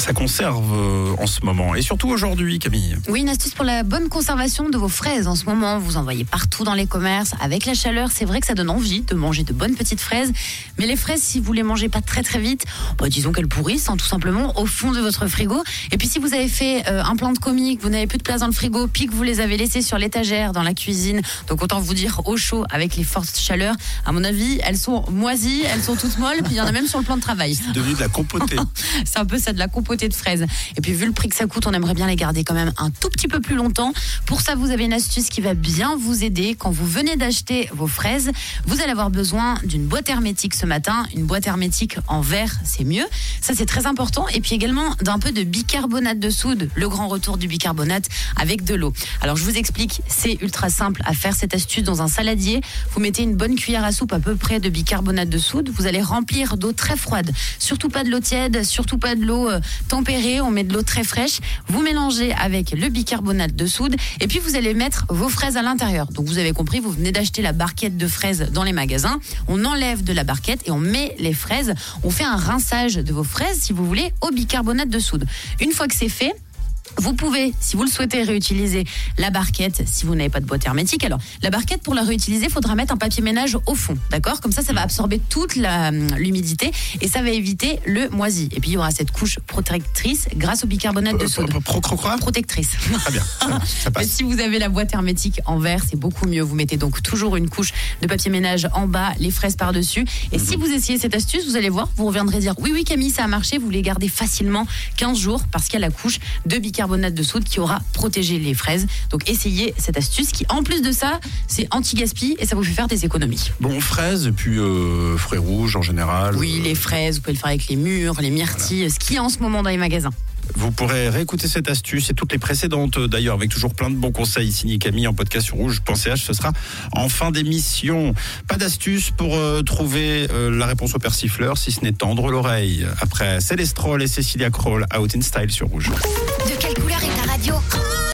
Ça conserve euh, en ce moment et surtout aujourd'hui, Camille. Oui, une astuce pour la bonne conservation de vos fraises. En ce moment, vous en voyez partout dans les commerces. Avec la chaleur, c'est vrai que ça donne envie de manger de bonnes petites fraises. Mais les fraises, si vous les mangez pas très très vite, bah, disons qu'elles pourrissent hein, tout simplement au fond de votre frigo. Et puis si vous avez fait euh, un plan de comique, vous n'avez plus de place dans le frigo, puis que vous les avez laissées sur l'étagère dans la cuisine, donc autant vous dire au chaud avec les fortes chaleurs, à mon avis, elles sont moisies, elles sont toutes molles, puis il y en a même sur le plan de travail. C'est devenu de la compotée. C'est un peu ça, de la compotée Et puis vu le prix que ça coûte, on aimerait bien les garder quand même un tout petit peu plus longtemps. Pour ça, vous avez une astuce qui va bien vous aider. Quand vous venez d'acheter vos fraises, vous allez avoir besoin d'une boîte hermétique ce matin. Une boîte hermétique en verre, c'est mieux. Ça, c'est très important. Et puis également d'un peu de bicarbonate de soude, le grand retour du bicarbonate avec de l'eau. Alors je vous explique, c'est ultra simple à faire cette astuce dans un saladier. Vous mettez une bonne cuillère à soupe à peu près de bicarbonate de soude. Vous allez remplir d'eau très froide. Surtout pas de l'eau tiède, surtout pas de l'eau tempérée. On met de l'eau très fraîche. Vous mélangez avec le bicarbonate de soude et puis vous allez mettre vos fraises à l'intérieur. Donc vous avez compris, vous venez d'acheter la barquette de fraises dans les magasins. On enlève de la barquette et on met les fraises. On fait un rinçage de vos fraises, si vous voulez, au bicarbonate de soude. Une fois que c'est fait, vous pouvez, si vous le souhaitez, réutiliser la barquette si vous n'avez pas de boîte hermétique. Alors, la barquette, pour la réutiliser, il faudra mettre un papier ménage au fond, d'accord? Comme ça, ça va absorber toute la- l'humidité et ça va éviter le moisi. Et puis, il y aura cette couche protectrice grâce au bicarbonate de soude. Pro, pro, pro- Protectrice. Très bien, ça, passe. si vous avez la boîte hermétique en verre, c'est beaucoup mieux. Vous mettez donc toujours une couche de papier ménage en bas, les fraises par-dessus. Et si Mhm. vous essayez cette astuce, vous allez voir, vous reviendrez dire oui, oui, Camille, ça a marché. Vous les gardez facilement 15 jours parce qu'il y a la couche de bicarbonate de soude qui aura protégé les fraises. Donc essayez cette astuce qui, en plus de ça, c'est anti-gaspi et ça vous fait faire des économies. Bon, fraises et puis euh, fruits rouges en général. Oui, Euh, les fraises, vous pouvez le faire avec les mûres, les myrtilles, ce qu'il y a en ce moment dans les magasins. Vous pourrez réécouter cette astuce et toutes les précédentes d'ailleurs avec toujours plein de bons conseils signés Camille en podcast sur rouge.ch. Ce sera en fin d'émission. Pas d'astuce pour euh, trouver euh, la réponse au persifleur si ce n'est tendre l'oreille. Après Célestrol et Cécilia Kroll, Out in Style sur rouge. De quelle couleur est ta radio?